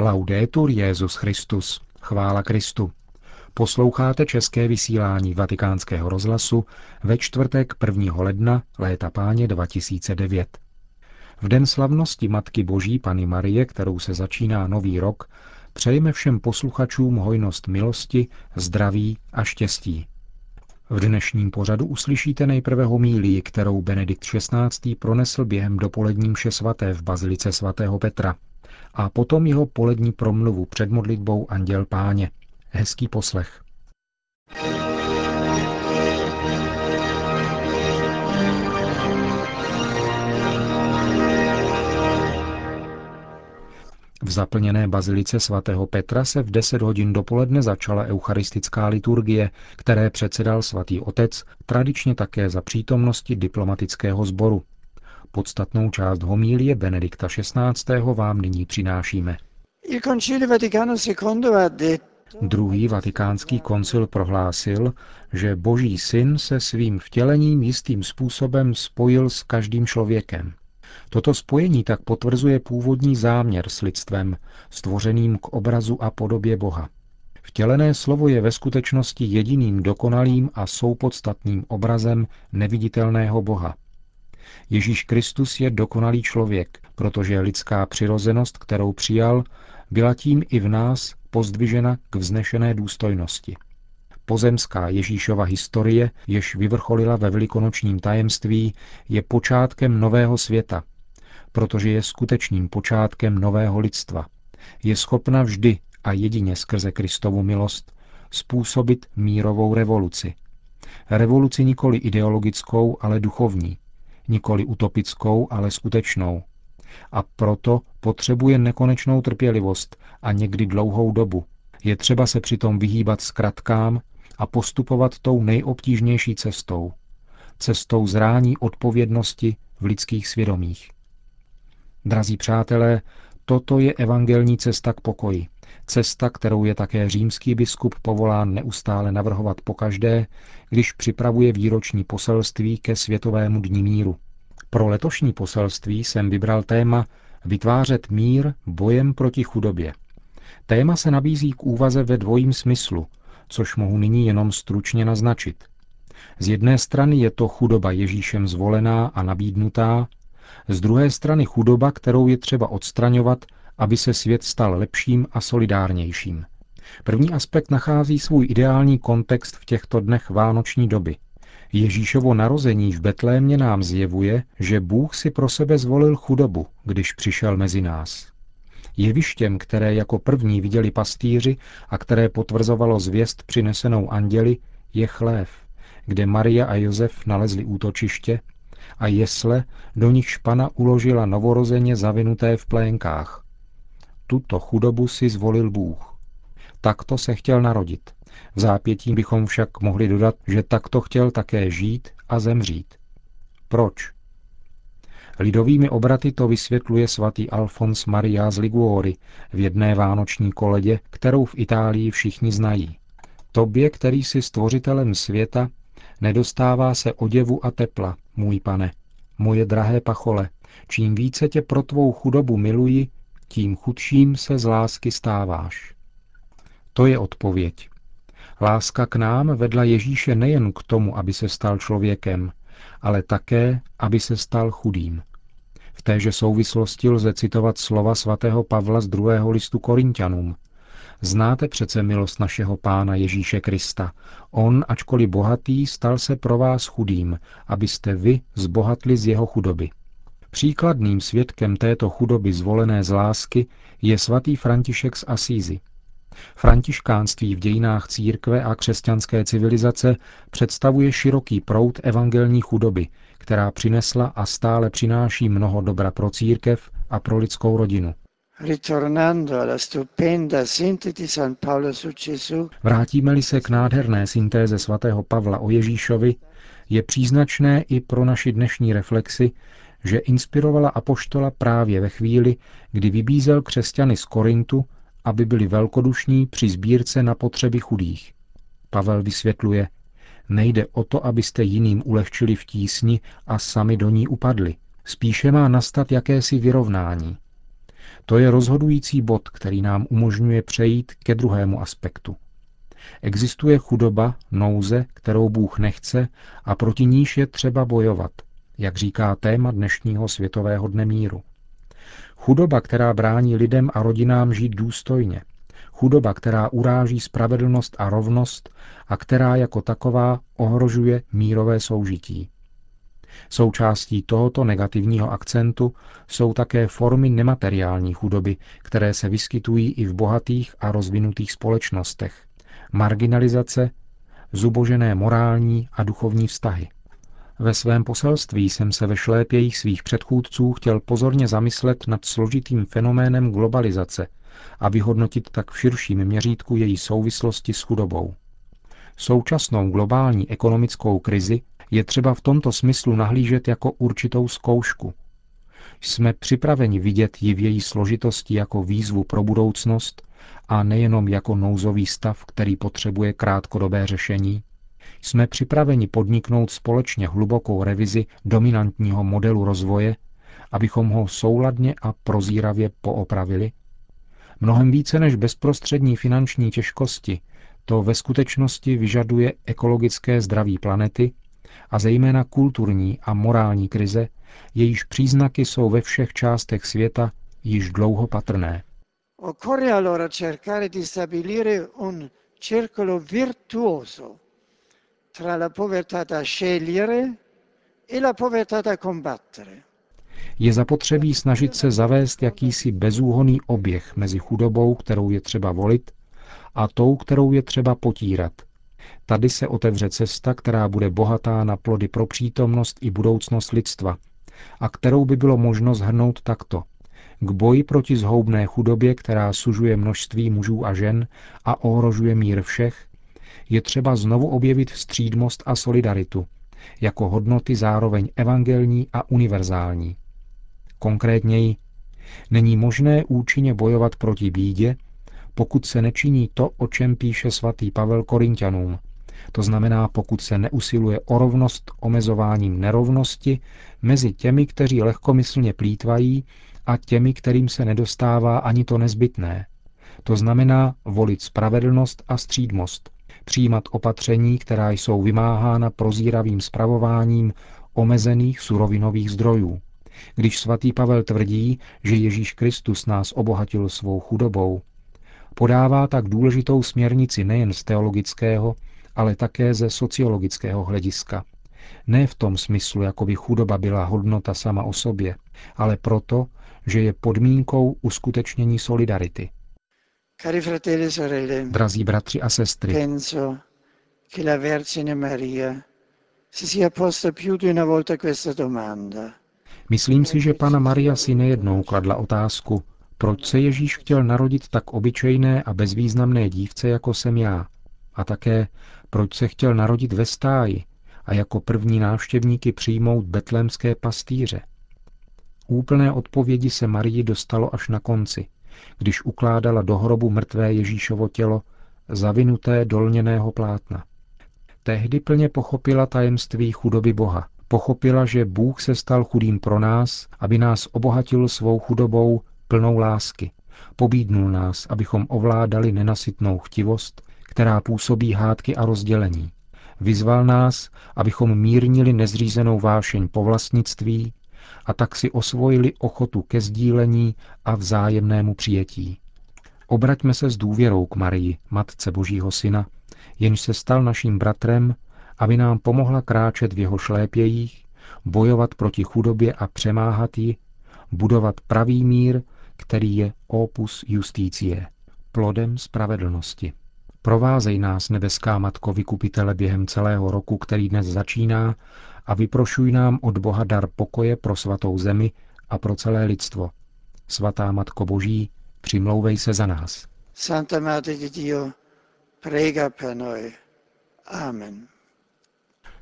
Laudetur Jezus Christus. Chvála Kristu. Posloucháte české vysílání Vatikánského rozhlasu ve čtvrtek 1. ledna léta páně 2009. V den slavnosti Matky Boží Pany Marie, kterou se začíná nový rok, přejeme všem posluchačům hojnost milosti, zdraví a štěstí. V dnešním pořadu uslyšíte nejprve homílii, kterou Benedikt XVI. pronesl během dopolední mše svaté v bazilice svatého Petra a potom jeho polední promluvu před modlitbou Anděl Páně. Hezký poslech. V zaplněné bazilice svatého Petra se v 10 hodin dopoledne začala eucharistická liturgie, které předsedal svatý otec, tradičně také za přítomnosti diplomatického sboru. Podstatnou část homílie Benedikta XVI. vám nyní přinášíme. Druhý vatikánský koncil prohlásil, že Boží syn se svým vtělením jistým způsobem spojil s každým člověkem. Toto spojení tak potvrzuje původní záměr s lidstvem, stvořeným k obrazu a podobě Boha. Vtělené slovo je ve skutečnosti jediným dokonalým a soupodstatným obrazem neviditelného Boha. Ježíš Kristus je dokonalý člověk, protože lidská přirozenost, kterou přijal, byla tím i v nás pozdvižena k vznešené důstojnosti. Pozemská Ježíšova historie, jež vyvrcholila ve velikonočním tajemství, je počátkem nového světa, protože je skutečným počátkem nového lidstva. Je schopna vždy a jedině skrze Kristovu milost způsobit mírovou revoluci. Revoluci nikoli ideologickou, ale duchovní, nikoli utopickou, ale skutečnou. A proto potřebuje nekonečnou trpělivost a někdy dlouhou dobu. Je třeba se přitom vyhýbat zkratkám a postupovat tou nejobtížnější cestou. Cestou zrání odpovědnosti v lidských svědomích. Drazí přátelé, toto je evangelní cesta k pokoji. Cesta, kterou je také římský biskup povolán neustále navrhovat pokaždé, když připravuje výroční poselství ke Světovému dní míru. Pro letošní poselství jsem vybral téma Vytvářet mír bojem proti chudobě. Téma se nabízí k úvaze ve dvojím smyslu, což mohu nyní jenom stručně naznačit. Z jedné strany je to chudoba Ježíšem zvolená a nabídnutá, z druhé strany chudoba, kterou je třeba odstraňovat, aby se svět stal lepším a solidárnějším. První aspekt nachází svůj ideální kontext v těchto dnech vánoční doby. Ježíšovo narození v Betlémě nám zjevuje, že Bůh si pro sebe zvolil chudobu, když přišel mezi nás. Jevištěm, které jako první viděli pastýři a které potvrzovalo zvěst přinesenou anděli, je chlév, kde Maria a Josef nalezli útočiště a jesle, do nichž pana uložila novorozeně zavinuté v plénkách. Tuto chudobu si zvolil Bůh. Takto se chtěl narodit. V zápětí bychom však mohli dodat, že takto chtěl také žít a zemřít. Proč? Lidovými obraty to vysvětluje svatý Alfons Maria z Liguori v jedné vánoční koledě, kterou v Itálii všichni znají. Tobě, který jsi stvořitelem světa, nedostává se oděvu a tepla, můj pane, moje drahé pachole, čím více tě pro tvou chudobu miluji, tím chudším se z lásky stáváš. To je odpověď. Láska k nám vedla Ježíše nejen k tomu, aby se stal člověkem, ale také, aby se stal chudým. V téže souvislosti lze citovat slova svatého Pavla z druhého listu Korintianům. Znáte přece milost našeho Pána Ježíše Krista. On, ačkoliv bohatý, stal se pro vás chudým, abyste vy zbohatli z jeho chudoby. Příkladným svědkem této chudoby zvolené z lásky je svatý František z Asízy. Františkánství v dějinách církve a křesťanské civilizace představuje široký proud evangelní chudoby, která přinesla a stále přináší mnoho dobra pro církev a pro lidskou rodinu. Vrátíme-li se k nádherné syntéze svatého Pavla o Ježíšovi, je příznačné i pro naši dnešní reflexy, že inspirovala apoštola právě ve chvíli, kdy vybízel křesťany z Korintu, aby byli velkodušní při sbírce na potřeby chudých. Pavel vysvětluje, nejde o to, abyste jiným ulehčili v tísni a sami do ní upadli. Spíše má nastat jakési vyrovnání. To je rozhodující bod, který nám umožňuje přejít ke druhému aspektu. Existuje chudoba, nouze, kterou Bůh nechce a proti níž je třeba bojovat, jak říká téma dnešního Světového dne míru. Chudoba, která brání lidem a rodinám žít důstojně. Chudoba, která uráží spravedlnost a rovnost a která jako taková ohrožuje mírové soužití. Součástí tohoto negativního akcentu jsou také formy nemateriální chudoby, které se vyskytují i v bohatých a rozvinutých společnostech. Marginalizace, zubožené morální a duchovní vztahy. Ve svém poselství jsem se ve šlépějích svých předchůdců chtěl pozorně zamyslet nad složitým fenoménem globalizace a vyhodnotit tak v širším měřítku její souvislosti s chudobou. Současnou globální ekonomickou krizi je třeba v tomto smyslu nahlížet jako určitou zkoušku. Jsme připraveni vidět ji v její složitosti jako výzvu pro budoucnost a nejenom jako nouzový stav, který potřebuje krátkodobé řešení? Jsme připraveni podniknout společně hlubokou revizi dominantního modelu rozvoje, abychom ho souladně a prozíravě poopravili? Mnohem více než bezprostřední finanční těžkosti to ve skutečnosti vyžaduje ekologické zdraví planety a zejména kulturní a morální krize, jejíž příznaky jsou ve všech částech světa již dlouho patrné. Occorre allora cercare di stabilire un circolo virtuoso tra la povertà da scegliere e la povertà da combattere. Je zapotřebí snažit se zavést jakýsi bezúhoný oběh mezi chudobou, kterou je třeba volit, a tou, kterou je třeba potírat. Tady se otevře cesta, která bude bohatá na plody pro přítomnost i budoucnost lidstva, a kterou by bylo možno zhrnout takto. K boji proti zhoubné chudobě, která sužuje množství mužů a žen a ohrožuje mír všech, je třeba znovu objevit střídmost a solidaritu, jako hodnoty zároveň evangelní a univerzální. Konkrétněji, není možné účinně bojovat proti bídě, pokud se nečiní to, o čem píše svatý Pavel Korintianům. To znamená, pokud se neusiluje o rovnost omezováním nerovnosti mezi těmi, kteří lehkomyslně plítvají, a těmi, kterým se nedostává ani to nezbytné. To znamená volit spravedlnost a střídmost, přijímat opatření, která jsou vymáhána prozíravým spravováním omezených surovinových zdrojů. Když svatý Pavel tvrdí, že Ježíš Kristus nás obohatil svou chudobou, podává tak důležitou směrnici nejen z teologického, ale také ze sociologického hlediska. Ne v tom smyslu, jako by chudoba byla hodnota sama o sobě, ale proto, že je podmínkou uskutečnění solidarity. Cari fratelli e sorelle, Drazí bratři a sestry, penso che la Vergine Maria si sia posta più di una volta questa domanda. myslím si, že pana Maria si nejednou kladla otázku, proč se Ježíš chtěl narodit tak obyčejné a bezvýznamné dívce, jako jsem já, a také proč se chtěl narodit ve stáji a jako první návštěvníky přijmout betlémské pastýře. Úplné odpovědi se Marii dostalo až na konci, když ukládala do hrobu mrtvé Ježíšovo tělo, zavinuté dolněného plátna. Tehdy plně pochopila tajemství chudoby Boha. Pochopila, že Bůh se stal chudým pro nás, aby nás obohatil svou chudobou plnou lásky. Pobídnul nás, abychom ovládali nenasytnou chtivost, která působí hádky a rozdělení. Vyzval nás, abychom mírnili nezřízenou vášeň po vlastnictví a tak si osvojili ochotu ke sdílení a vzájemnému přijetí. Obraťme se s důvěrou k Marii, Matce Božího Syna, jenž se stal naším bratrem, aby nám pomohla kráčet v jeho šlépějích, bojovat proti chudobě a přemáhat ji, budovat pravý mír, který je opus justicie, plodem spravedlnosti. Provázej nás, nebeská Matko Vykupitele, během celého roku, který dnes začíná, a vyprošuj nám od Boha dar pokoje pro svatou zemi a pro celé lidstvo. Svatá Matko Boží, přimlouvej se za nás. Santa Madre di Dio, prega per noi. Amen.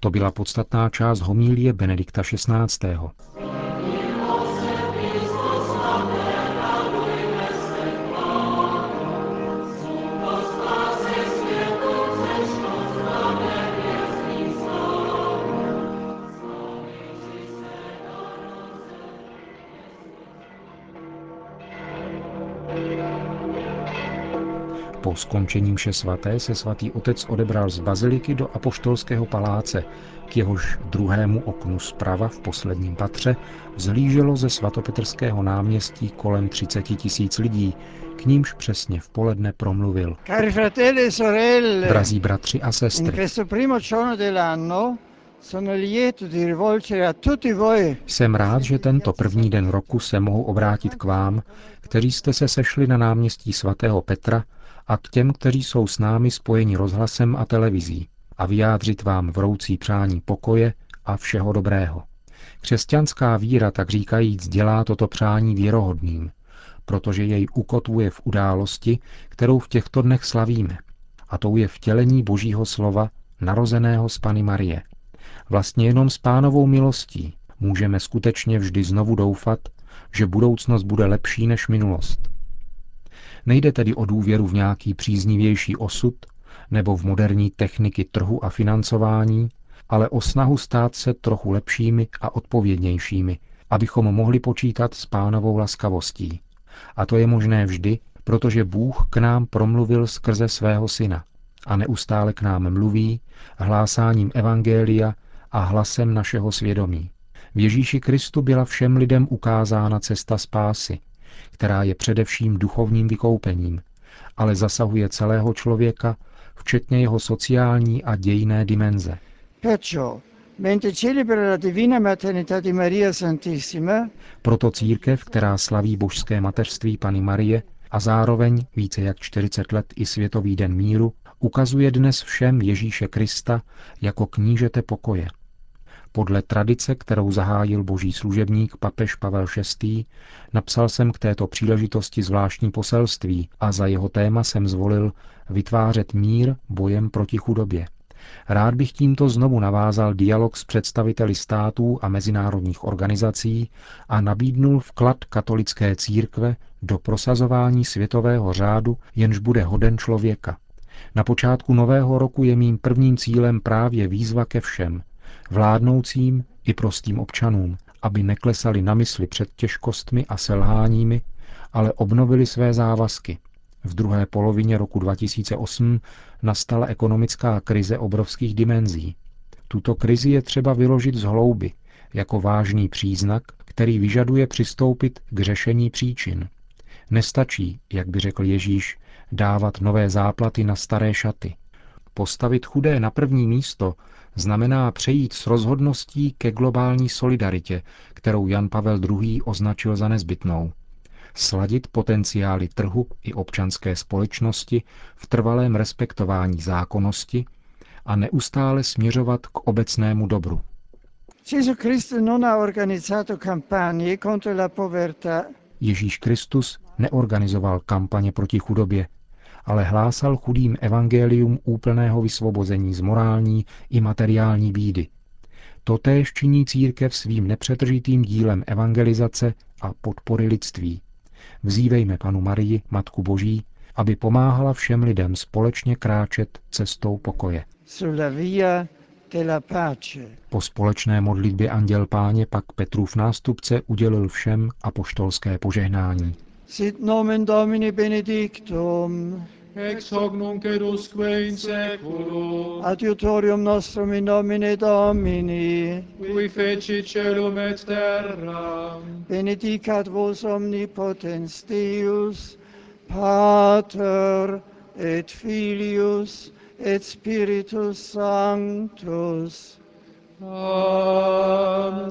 To byla podstatná část homílie Benedikta XVI. Po skončení mše svaté se svatý otec odebral z baziliky do apoštolského paláce, k jehož druhému oknu zprava v posledním patře vzlíželo ze svatopetrského náměstí kolem 30 tisíc lidí, k nímž přesně v poledne promluvil. E Drazí bratři a sestry, jsem rád, že tento první den roku se mohu obrátit k vám, kteří jste se sešli na náměstí svatého Petra a k těm, kteří jsou s námi spojeni rozhlasem a televizí a vyjádřit vám vroucí přání pokoje a všeho dobrého. Křesťanská víra, tak říkajíc, dělá toto přání věrohodným, protože jej ukotvuje v události, kterou v těchto dnech slavíme. A tou je vtělení Božího slova, narozeného z Pany Marie. Vlastně jenom s pánovou milostí můžeme skutečně vždy znovu doufat, že budoucnost bude lepší než minulost. Nejde tedy o důvěru v nějaký příznivější osud nebo v moderní techniky trhu a financování, ale o snahu stát se trochu lepšími a odpovědnějšími, abychom mohli počítat s pánovou laskavostí. A to je možné vždy, protože Bůh k nám promluvil skrze svého syna a neustále k nám mluví hlásáním Evangelia a hlasem našeho svědomí. V Ježíši Kristu byla všem lidem ukázána cesta spásy, která je především duchovním vykoupením, ale zasahuje celého člověka, včetně jeho sociální a dějné dimenze. Proto církev, která slaví božské mateřství Pany Marie a zároveň více jak 40 let i Světový den míru, ukazuje dnes všem Ježíše Krista jako knížete pokoje – podle tradice, kterou zahájil boží služebník papež Pavel VI., napsal jsem k této příležitosti zvláštní poselství a za jeho téma jsem zvolil vytvářet mír bojem proti chudobě. Rád bych tímto znovu navázal dialog s představiteli států a mezinárodních organizací a nabídnul vklad katolické církve do prosazování světového řádu, jenž bude hoden člověka. Na počátku nového roku je mým prvním cílem právě výzva ke všem, vládnoucím i prostým občanům, aby neklesali na mysli před těžkostmi a selháními, ale obnovili své závazky. V druhé polovině roku 2008 nastala ekonomická krize obrovských dimenzí. Tuto krizi je třeba vyložit z hlouby, jako vážný příznak, který vyžaduje přistoupit k řešení příčin. Nestačí, jak by řekl Ježíš, dávat nové záplaty na staré šaty. Postavit chudé na první místo znamená přejít s rozhodností ke globální solidaritě, kterou Jan Pavel II. označil za nezbytnou. Sladit potenciály trhu i občanské společnosti v trvalém respektování zákonnosti a neustále směřovat k obecnému dobru. Ježíš Kristus neorganizoval kampaně proti chudobě, ale hlásal chudým evangelium úplného vysvobození z morální i materiální bídy. Totéž činí církev svým nepřetržitým dílem evangelizace a podpory lidství. Vzívejme panu Marii, Matku Boží, aby pomáhala všem lidem společně kráčet cestou pokoje. Po společné modlitbě Anděl Páně pak Petrův nástupce udělil všem apoštolské požehnání. Sit nomen Domini benedictum, ex hoc nunc edusque in seculum, adiutorium nostrum in nomine Domini, qui feci celum et terra, benedicat vos omnipotens Deus, Pater et Filius et Spiritus Sanctus. Amen.